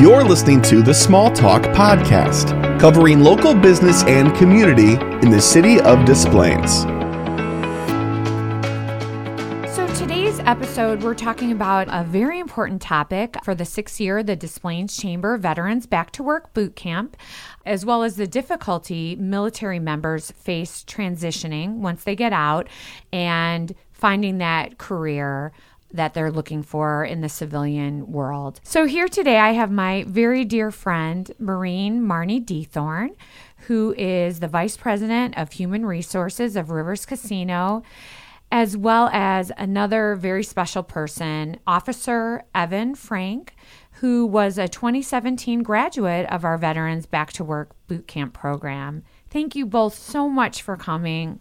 You're listening to the Small Talk Podcast, covering local business and community in the city of Des Plaines. So, today's episode, we're talking about a very important topic for the sixth year, the Des Plaines Chamber Veterans Back to Work Boot Camp, as well as the difficulty military members face transitioning once they get out and finding that career that they're looking for in the civilian world. So, here today, I have my very dear friend, Marine Marne Deithorn, who is the Vice President of Human Resources of Rivers Casino, as well as another very special person, Officer Evan Frank, who was a 2017 graduate of our Veterans Back to Work Boot Camp program. Thank you both so much for coming.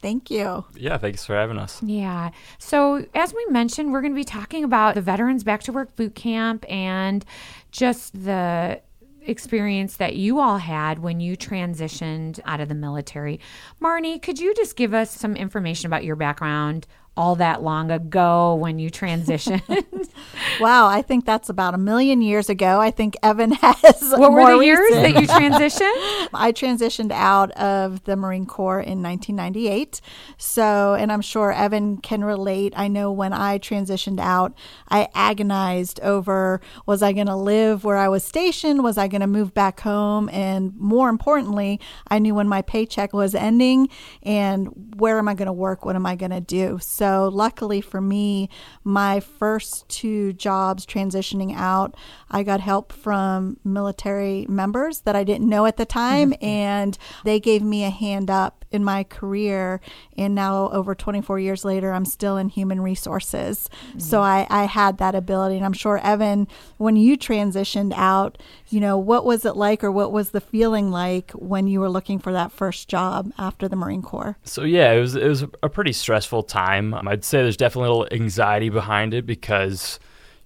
Thank you. Yeah, thanks for having us. Yeah. So, as we mentioned, we're going to be talking about the Veterans Back to Work Boot Camp and just the experience that you all had when you transitioned out of the military. Marne, could you just give us some information about your background all that long ago when you transitioned? wow, I think that's about a million years ago. I think Evan has. What were the years recent. that you transitioned? I transitioned out of the Marine Corps in 1998. So, and I'm sure Evan can relate. I know when I transitioned out, I agonized over was I going to live where I was stationed? Was I going to move back home? And more importantly, I knew when my paycheck was ending and where am I going to work? What am I going to do? So, so, luckily for me, my first two jobs transitioning out, I got help from military members that I didn't know at the time, mm-hmm. and they gave me a hand up in my career. And now, over 24 years later, I'm still in human resources. Mm-hmm. So, I, I had that ability. And I'm sure, Evan, when you transitioned out, you know, what was it like or what was the feeling like when you were looking for that first job after the Marine Corps? So, yeah, it was, it was a pretty stressful time. Um, I'd say there's definitely a little anxiety behind it because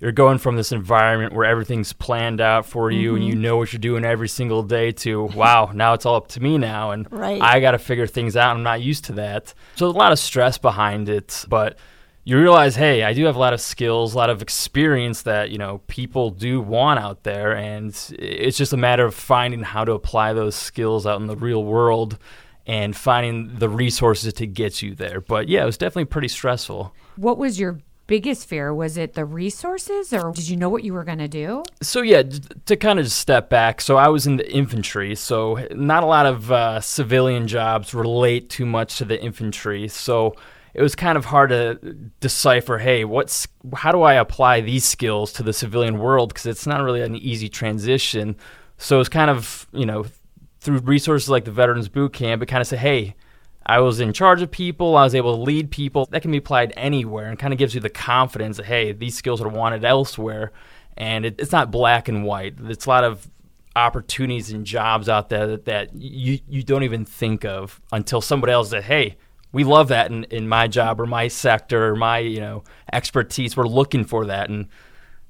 you're going from this environment where everything's planned out for you mm-hmm. and you mm-hmm. know what you're doing every single day to wow now it's all up to me now and right. i got to figure things out i'm not used to that so there's a lot of stress behind it but you realize hey i do have a lot of skills a lot of experience that you know people do want out there and it's just a matter of finding how to apply those skills out in the real world and finding the resources to get you there. But yeah, it was definitely pretty stressful. What was your biggest fear? Was it the resources or did you know what you were going to do? So, yeah, to kind of step back, so I was in the infantry, so not a lot of uh, civilian jobs relate too much to the infantry. So, it was kind of hard to decipher hey what's how do i apply these skills to the civilian world because it's not really an easy transition so it's kind of you know through resources like the Veterans Boot Camp, it kind of say, hey, I was in charge of people, I was able to lead people. That can be applied anywhere and kind of gives you the confidence that, hey, these skills are wanted elsewhere. And it, it's not black and white. It's a lot of opportunities and jobs out there that, that you, you don't even think of until somebody else said, hey, we love that in, in my job or my sector or my you know expertise. We're looking for that. And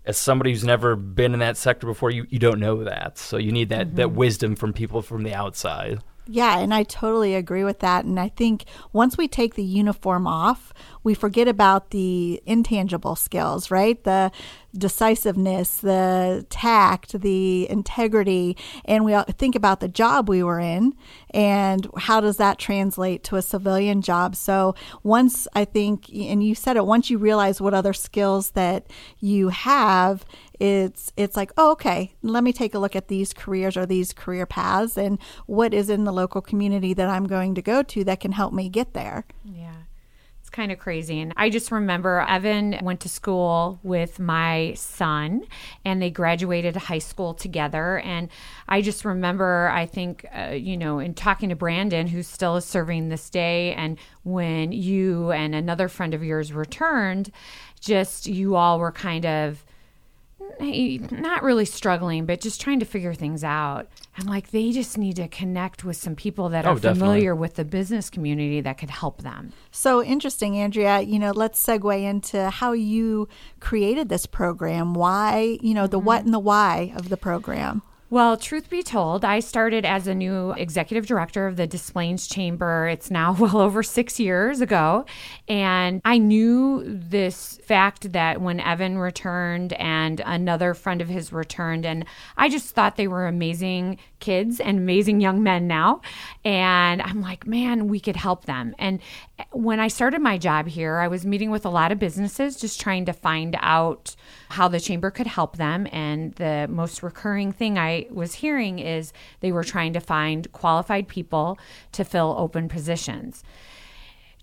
as somebody who's never been in that sector before, you, you don't know that. So you need that, mm-hmm. that wisdom from people from the outside. Yeah, and I totally agree with that. And I think once we take the uniform off, we forget about the intangible skills, right? The decisiveness, the tact, the integrity, and we think about the job we were in and how does that translate to a civilian job. So once I think, and you said it, once you realize what other skills that you have, it's it's like oh okay let me take a look at these careers or these career paths and what is in the local community that i'm going to go to that can help me get there yeah kind of crazy. And I just remember Evan went to school with my son and they graduated high school together. And I just remember, I think, uh, you know, in talking to Brandon, who still is serving this day, and when you and another friend of yours returned, just you all were kind of not really struggling, but just trying to figure things out. I'm like, they just need to connect with some people that oh, are familiar definitely. with the business community that could help them. So interesting, Andrea. You know, let's segue into how you created this program. Why, you know, the mm-hmm. what and the why of the program. Well, truth be told, I started as a new executive director of the Des Plaines Chamber. It's now well over six years ago. And I knew this fact that when Evan returned and another friend of his returned, and I just thought they were amazing kids and amazing young men now. And I'm like, man, we could help them. And when I started my job here, I was meeting with a lot of businesses just trying to find out how the chamber could help them. And the most recurring thing I was hearing is they were trying to find qualified people to fill open positions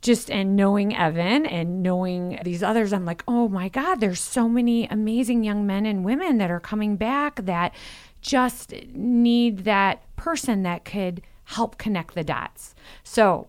just and knowing Evan and knowing these others, I'm like, oh my God, there's so many amazing young men and women that are coming back that just need that person that could help connect the dots. So,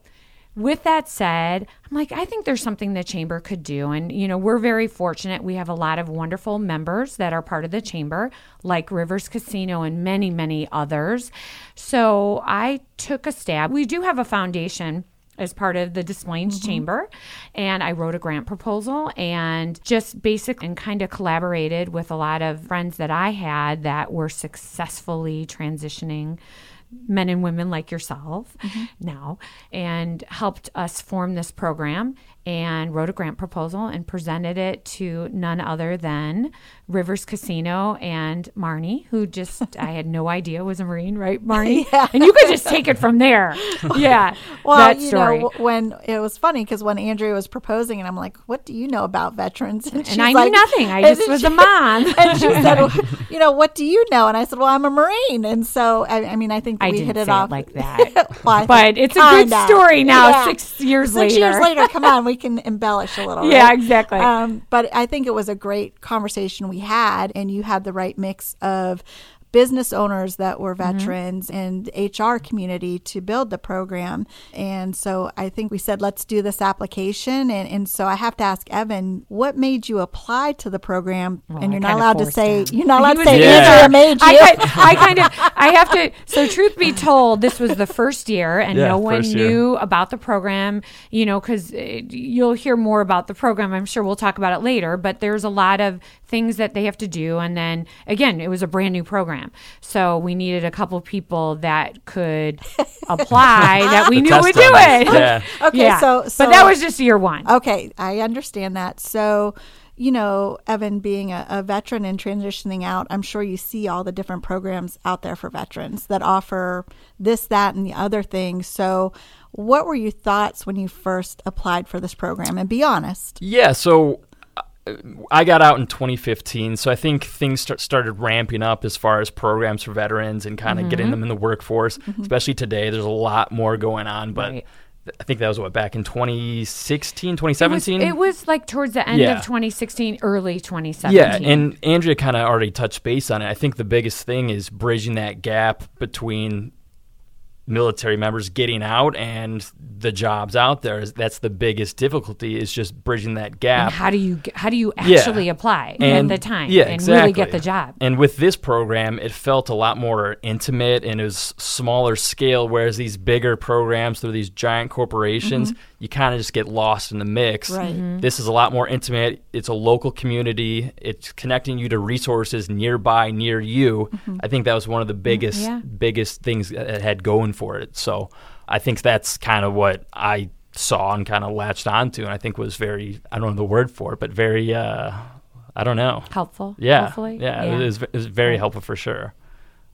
with that said, I'm like, I think there's something the chamber could do. And, you know, we're very fortunate. We have a lot of wonderful members that are part of the chamber, like Rivers Casino and many, many others. So I took a stab. We do have a foundation as part of the Des Plaines mm-hmm. Chamber. And I wrote a grant proposal and just basic and kind of collaborated with a lot of friends that I had that were successfully transitioning men and women like yourself mm-hmm. now and helped us form this program and wrote a grant proposal and presented it to none other than Rivers Casino and Marne, who just I had no idea was a Marine, right, Marne? yeah. And you could just take it from there. Yeah. well, that you story. know, when it was funny because when Andrea was proposing, and I'm like, "What do you know about veterans?" And, and I like, knew nothing. I just was she, a mom. and she said, well, "You know, what do you know?" And I said, "Well, I'm a Marine." And so, I, I mean, I think I we hit it off it like that. well, but it's a good story now. Yeah. Six years six later. Six years later, come on, we can embellish a little. Yeah, right? exactly. Um, but I think it was a great conversation we had, and you had the right mix of business owners that were mm-hmm. veterans mm-hmm. and HR community to build the program. And so I think we said, let's do this application. And, and so I have to ask Evan, what made you apply to the program? Well, and you're not allowed to say, him. you're not allowed to say yeah. Andrea made you. I, I, kind of, I have to, so truth be told, this was the first year and yeah, no one knew about the program, you know, because uh, you'll hear more about the program. I'm sure we'll talk about it later, but there's a lot of things that they have to do. And then again, it was a brand new program. So we needed a couple people that could apply that we knew would do it. Yeah. okay. Yeah. So, so, but that was just year one. Okay. I understand that. So, you know, Evan being a, a, veteran and transitioning out, I'm sure you see all the different programs out there for veterans that offer this, that, and the other thing. So, what were your thoughts when you first applied for this program? And be honest. Yeah. So, I got out in 2015, so I think things start, started ramping up as far as programs for veterans and kind of mm-hmm. getting them in the workforce. Mm-hmm. Especially today, there's a lot more going on, but. Right. I think that was what back in 2016, 2017. It was, it was like towards the end yeah. of 2016, early 2017. Yeah, and Andrea kind of already touched base on it. I think the biggest thing is bridging that gap between military members getting out and the jobs out there that's the biggest difficulty is just bridging that gap and how do you how do you actually yeah. apply and, the time yeah, and exactly. really get the job and with this program it felt a lot more intimate and it was smaller scale whereas these bigger programs through these giant corporations mm-hmm. You kind of just get lost in the mix right. Mm-hmm. this is a lot more intimate it's a local community it's connecting you to resources nearby near you mm-hmm. i think that was one of the biggest yeah. biggest things that had going for it. So I think that's kind of what I saw and kind of latched onto, and I think was very I don't know the word for it, but very uh, I don't know helpful. Yeah, hopefully. yeah, yeah. It, was, it was very helpful for sure.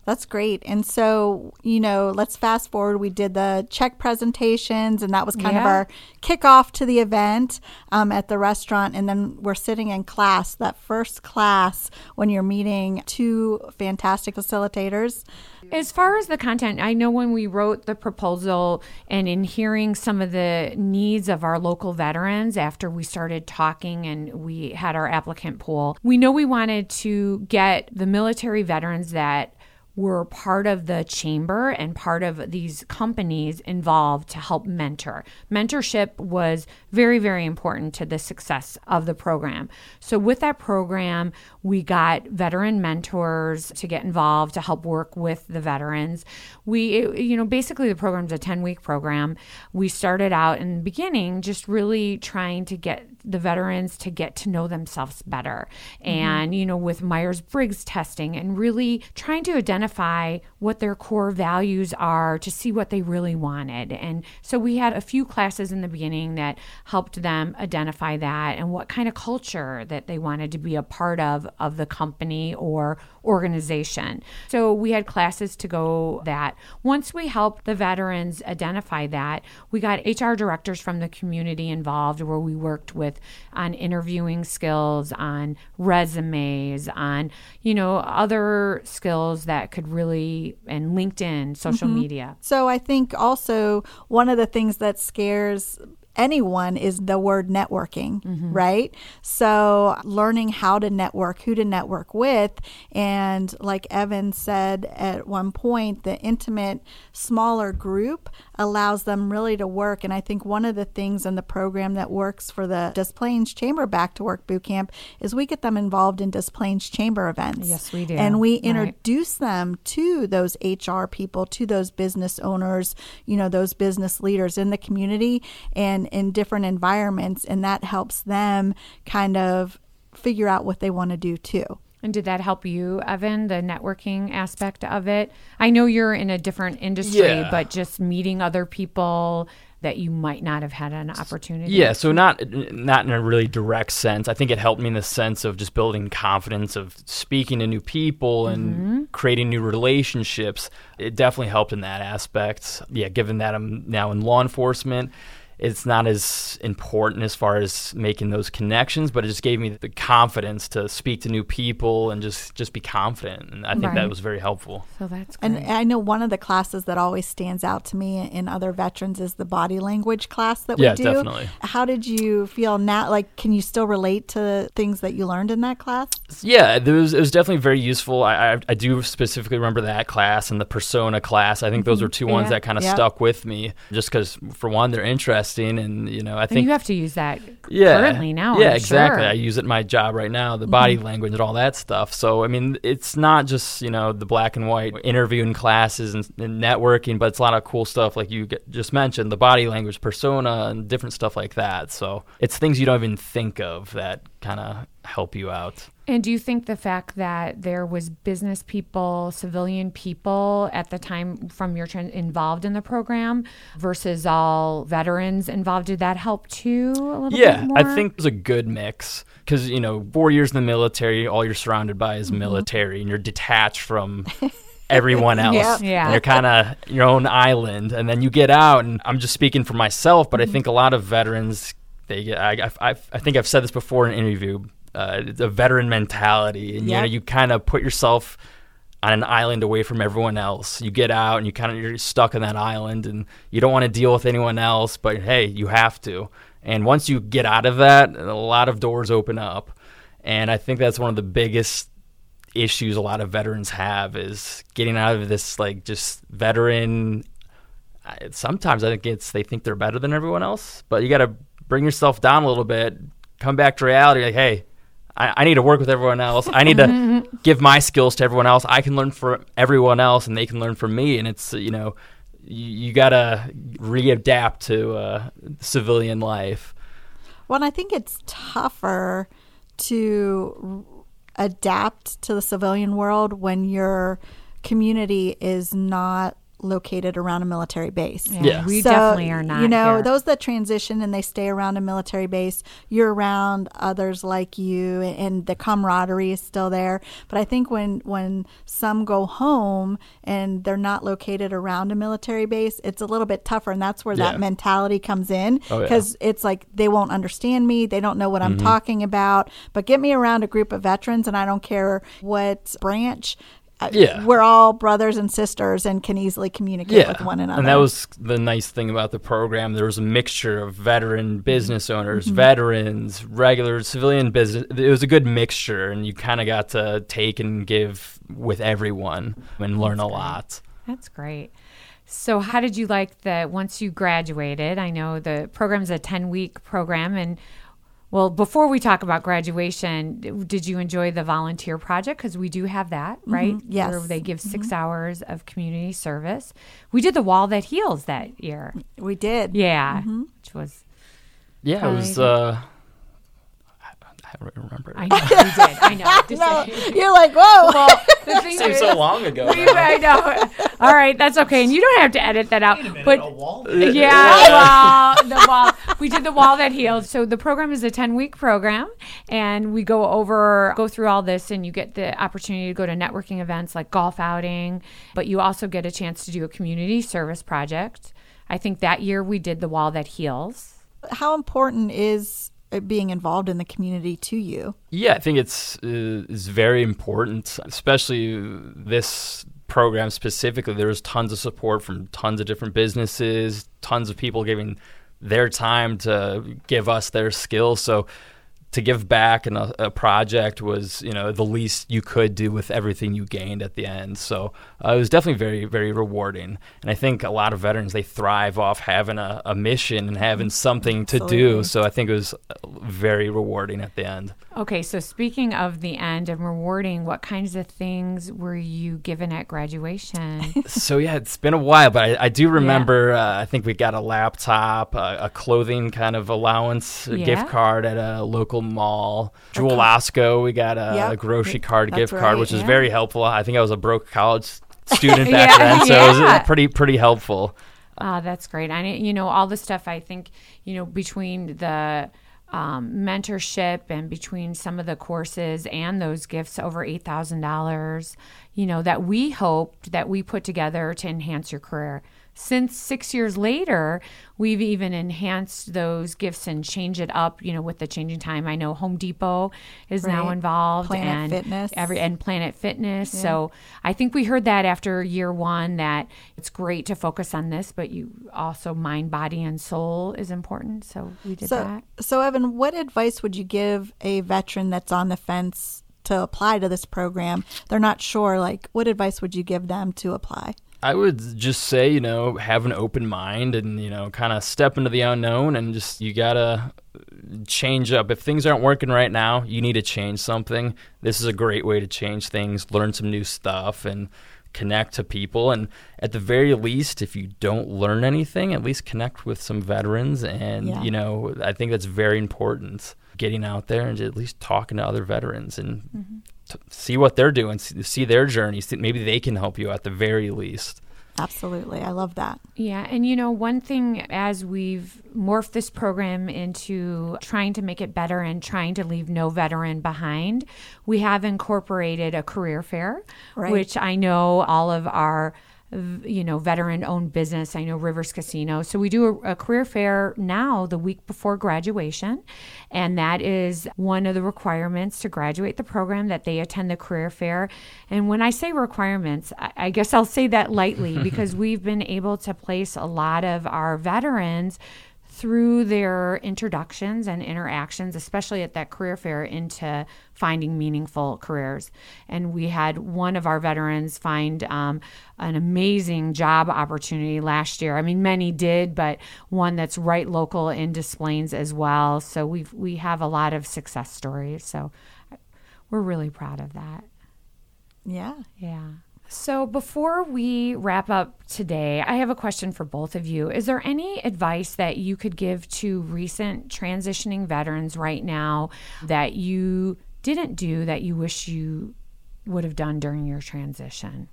That's great. And so, you know, let's fast forward. We did the check presentations, and that was kind yeah. of our kickoff to the event um, at the restaurant. And then we're sitting in class, that first class, when you're meeting two fantastic facilitators. As far as the content, I know when we wrote the proposal and in hearing some of the needs of our local veterans after we started talking and we had our applicant pool, we know we wanted to get the military veterans that were part of the chamber and part of these companies involved to help mentor. Mentorship was very, very important to the success of the program. So, with that program, we got veteran mentors to get involved to help work with the veterans. We, you know, basically the program's a 10 week program. We started out in the beginning just really trying to get the veterans to get to know themselves better. Mm-hmm. And, you know, with Myers Briggs testing and really trying to identify what their core values are to see what they really wanted. And so we had a few classes in the beginning that helped them identify that and what kind of culture that they wanted to be a part of of the company or organization. So we had classes to go that. Once we helped the veterans identify that, we got HR directors from the community involved where we worked with on interviewing skills, on resumes, on, you know, other skills that could really and LinkedIn, social mm-hmm. media. So I think also one of the things that scares anyone is the word networking, mm-hmm. right? So learning how to network, who to network with, and like Evan said at one point, the intimate, smaller group allows them really to work. And I think one of the things in the program that works for the Des Plaines Chamber Back to Work Boot Camp is we get them involved in Des Plaines Chamber events. Yes, we do. And we Right. introduce them to those HR people, to those business owners, you know, those business leaders in the community and in different environments. And that helps them kind of figure out what they want to do too. And did that help you, Evan, the networking aspect of it? I know you're in a different industry, Yeah. but just meeting other people that you might not have had an opportunity. Yeah, so not not in a really direct sense. I think it helped me in the sense of just building confidence of speaking to new people and mm-hmm. creating new relationships. It definitely helped in that aspect. Yeah, given that I'm now in law enforcement, it's not as important as far as making those connections, but it just gave me the confidence to speak to new people and just just be confident. And I think Right. that was very helpful. So that's great. And I know one of the classes that always stands out to me in other veterans is the body language class that Yeah, we do. definitely. How did you feel now? Like, can you still relate to things that you learned in that class? Yeah, there was, it was definitely very useful. I, I, I do specifically remember that class and the persona class. I think those mm-hmm. were two ones Yeah. that kind of Yep. stuck with me, just because for one, they're interesting, and you know, I and think you have to use that yeah, currently now. Yeah, I'm exactly. sure. I use it in my job right now, the body mm-hmm. language and all that stuff. So I mean, it's not just you know the black and white interviewing classes and, and networking, but it's a lot of cool stuff like you g- just mentioned, the body language, persona, and different stuff like that. So it's things you don't even think of that kind of help you out. And do you think the fact that there was business people, civilian people at the time from your trend involved in the program versus all veterans involved, did that help too a little Yeah, bit more? I think it was a good mix because you know, four years in the military, all you're surrounded by Mm-hmm. is military, and you're detached from everyone else. Yep. Yeah. And you're kind of your own island, and then you get out, and I'm just speaking for myself, Mm-hmm. but I think a lot of veterans, they get. I, I, I think I've said this before in an interview. Uh, a veteran mentality, and you know, you kind of put yourself on an island away from everyone else. You get out and you kind of you're stuck on that island and you don't want to deal with anyone else, but hey, you have to. And once you get out of that, a lot of doors open up. And I think that's one of the biggest issues a lot of veterans have is getting out of this like just veteran sometimes I think it's they think they're better than everyone else, but you got to bring yourself down a little bit, come back to reality. Like, hey, I, I need to work with everyone else. I need to give my skills to everyone else. I can learn from everyone else, and they can learn from me. And it's you know, you, you got to readapt to uh, civilian life. Well, and I think it's tougher to r- adapt to the civilian world when your community is not located around a military base. Yeah, Yeah. we So, definitely are not. You know, here. those that transition and they stay around a military base, you're around others like you, and, and the camaraderie is still there. But I think when when some go home and they're not located around a military base, it's a little bit tougher, and that's where Yeah. that mentality comes in Oh, yeah. because it's like they won't understand me, they don't know what I'm mm-hmm. talking about. But get me around a group of veterans, and I don't care what branch. Uh, Yeah. we're all brothers and sisters and can easily communicate with one another. And that was the nice thing about the program. There was a mixture of veteran business owners, Mm-hmm. veterans, regular civilian business. It was a good mixture, and you kind of got to take and give with everyone and learn a lot. That's great. So, how did you like the once you graduated? I know the program's a 10 week program. And well, before we talk about graduation, did you enjoy the volunteer project? Because we do have that, mm-hmm. right? Yes. Where they give 6 mm-hmm. hours of community service. We did the wall that heals that year. we did. Yeah. Mm-hmm. Which was, Yeah, it was uh, I don't remember. I know you did. I know. Just No, you're like, whoa. Well, the thing Seems is, so long ago. we- now. I know. All right, that's okay, and you don't have to edit that out. But a wall. Uh, uh, yeah, well, the wall. We did the wall that healed. So the program is a ten week program, and we go over, go through all this, and you get the opportunity to go to networking events like golf outing, but you also get a chance to do a community service project. I think that year we did the wall that heals. How important is it being involved in the community to you? Yeah, I think it's uh, is very important, especially this program specifically. There was tons of support from tons of different businesses, tons of people giving their time to give us their skills. So to give back and a, a project was, you know, the least you could do with everything you gained at the end. So uh, it was definitely very, very rewarding. And I think a lot of veterans they thrive off having a, a mission and having something to do. So I think it was very rewarding at the end. Okay, so speaking of the end and rewarding, what kinds of things were you given at graduation? so yeah, it's been a while, but I, I do remember. Uh, I think we got a laptop, a, a clothing kind of allowance, Yeah. gift card at a local mall. Jewel Osco, we got a, Yep. a grocery card, That's gift card, right, which was yeah. very helpful. I think I was a broke college student back Yeah, then, so it was uh, pretty pretty helpful. Ah, that's great. I you know all the stuff. I think you know between the um, mentorship and between some of the courses and those gifts over eight thousand dollars. You know that we hoped that we put together to enhance your career. Since six years later, we've even enhanced those gifts and changed it up. You know, with the changing time. I know Home Depot is now involved Planet and Fitness. every and Planet Fitness. So I think we heard that after year one that it's great to focus on this, but you also mind, body, and soul is important. So we did So, that. so Evan, what advice would you give a veteran that's on the fence to apply to this program? They're not sure. Like, what advice would you give them to apply? I would just say, you know, have an open mind and, you know, kind of step into the unknown and just, you got to change up. If things aren't working right now, you need to change something. This is a great way to change things, learn some new stuff, and connect to people. And at the very least, if you don't learn anything, at least connect with some veterans. And, Yeah. you know, I think that's very important. Getting out there and at least talking to other veterans and mm-hmm. t- see what they're doing, see, see their journey. See, maybe they can help you at the very least. Absolutely. I love that. Yeah, and you know, one thing as we've morphed this program into trying to make it better and trying to leave no veteran behind, we have incorporated a career fair, Right. which I know all of our you know veteran owned business. I know rivers casino. So we do a, a career fair now the week before graduation and that is one of the requirements to graduate the program that they attend the career fair. And when i say requirements i, I guess i'll say that lightly because we've been able to place a lot of our veterans through their introductions and interactions, especially at that career fair, into finding meaningful careers. And we had one of our veterans find um, an amazing job opportunity last year. I mean, many did, but one that's right local in Des Plaines as well. So we we have a lot of success stories. So we're really proud of that. Yeah. Yeah. So before we wrap up today, I have a question for both of you. Is there any advice that you could give to recent transitioning veterans right now that you didn't do that you wish you would have done during your transition?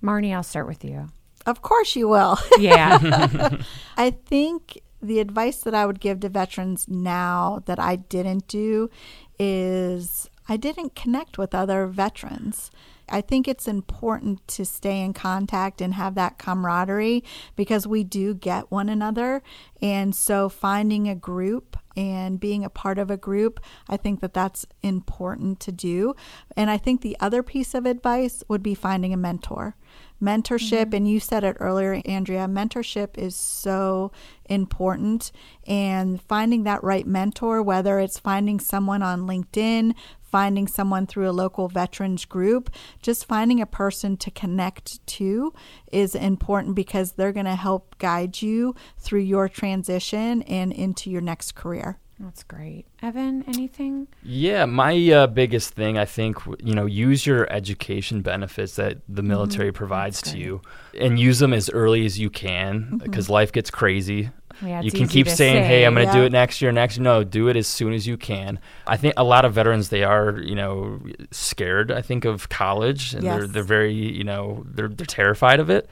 Marne, I'll start with you. Of course you will. Yeah. I think the advice that I would give to veterans now that I didn't do is I didn't connect with other veterans. I think it's important to stay in contact and have that camaraderie because we do get one another. And so finding a group and being a part of a group, I think that that's important to do. And I think the other piece of advice would be finding a mentor. Mentorship, mm-hmm. and you said it earlier, Andrea, mentorship is so important. And finding that right mentor, whether it's finding someone on LinkedIn, finding someone through a local veterans group, just finding a person to connect to is important because they're going to help guide you through your transition and into your next career. That's great. Evan, anything? Yeah, my uh, biggest thing, I think, you know, use your education benefits that the military provides to you and use them as early as you can because life gets crazy. Yeah, you can keep saying, say, "Hey, I'm going to do it next year." Next, no, do it as soon as you can. I think a lot of veterans they are, you know, scared. I think of college, and they're they're very, you know, they're they're terrified of it.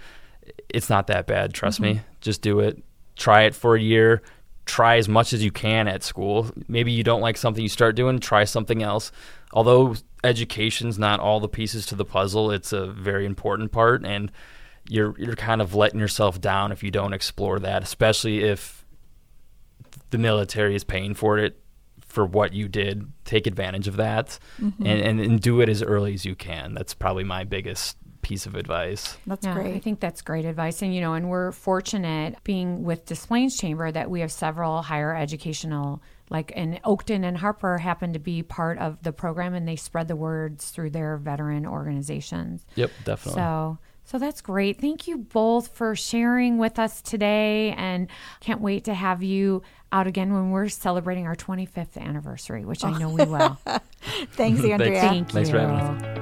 It's not that bad. Trust me. Mm-hmm. Just do it. Try it for a year. Try as much as you can at school. Maybe you don't like something you start doing, try something else. Although education's not all the pieces to the puzzle, it's a very important part and you're you're kind of letting yourself down if you don't explore that, especially if the military is paying for it for what you did. Take advantage of that Mm-hmm. and, and, and do it as early as you can. That's probably my biggest piece of advice. That's yeah, I think that's great advice. And, you know, and we're fortunate being with Des Plaines Chamber that we have several higher educational, like in Oakton and Harper happen to be part of the program and they spread the words through their veteran organizations. Yep, definitely. So, so that's great. Thank you both for sharing with us today, and can't wait to have you out again when we're celebrating our 25th anniversary, which I oh. know we will. Thanks, Andrea. Thank Thanks you. for having us.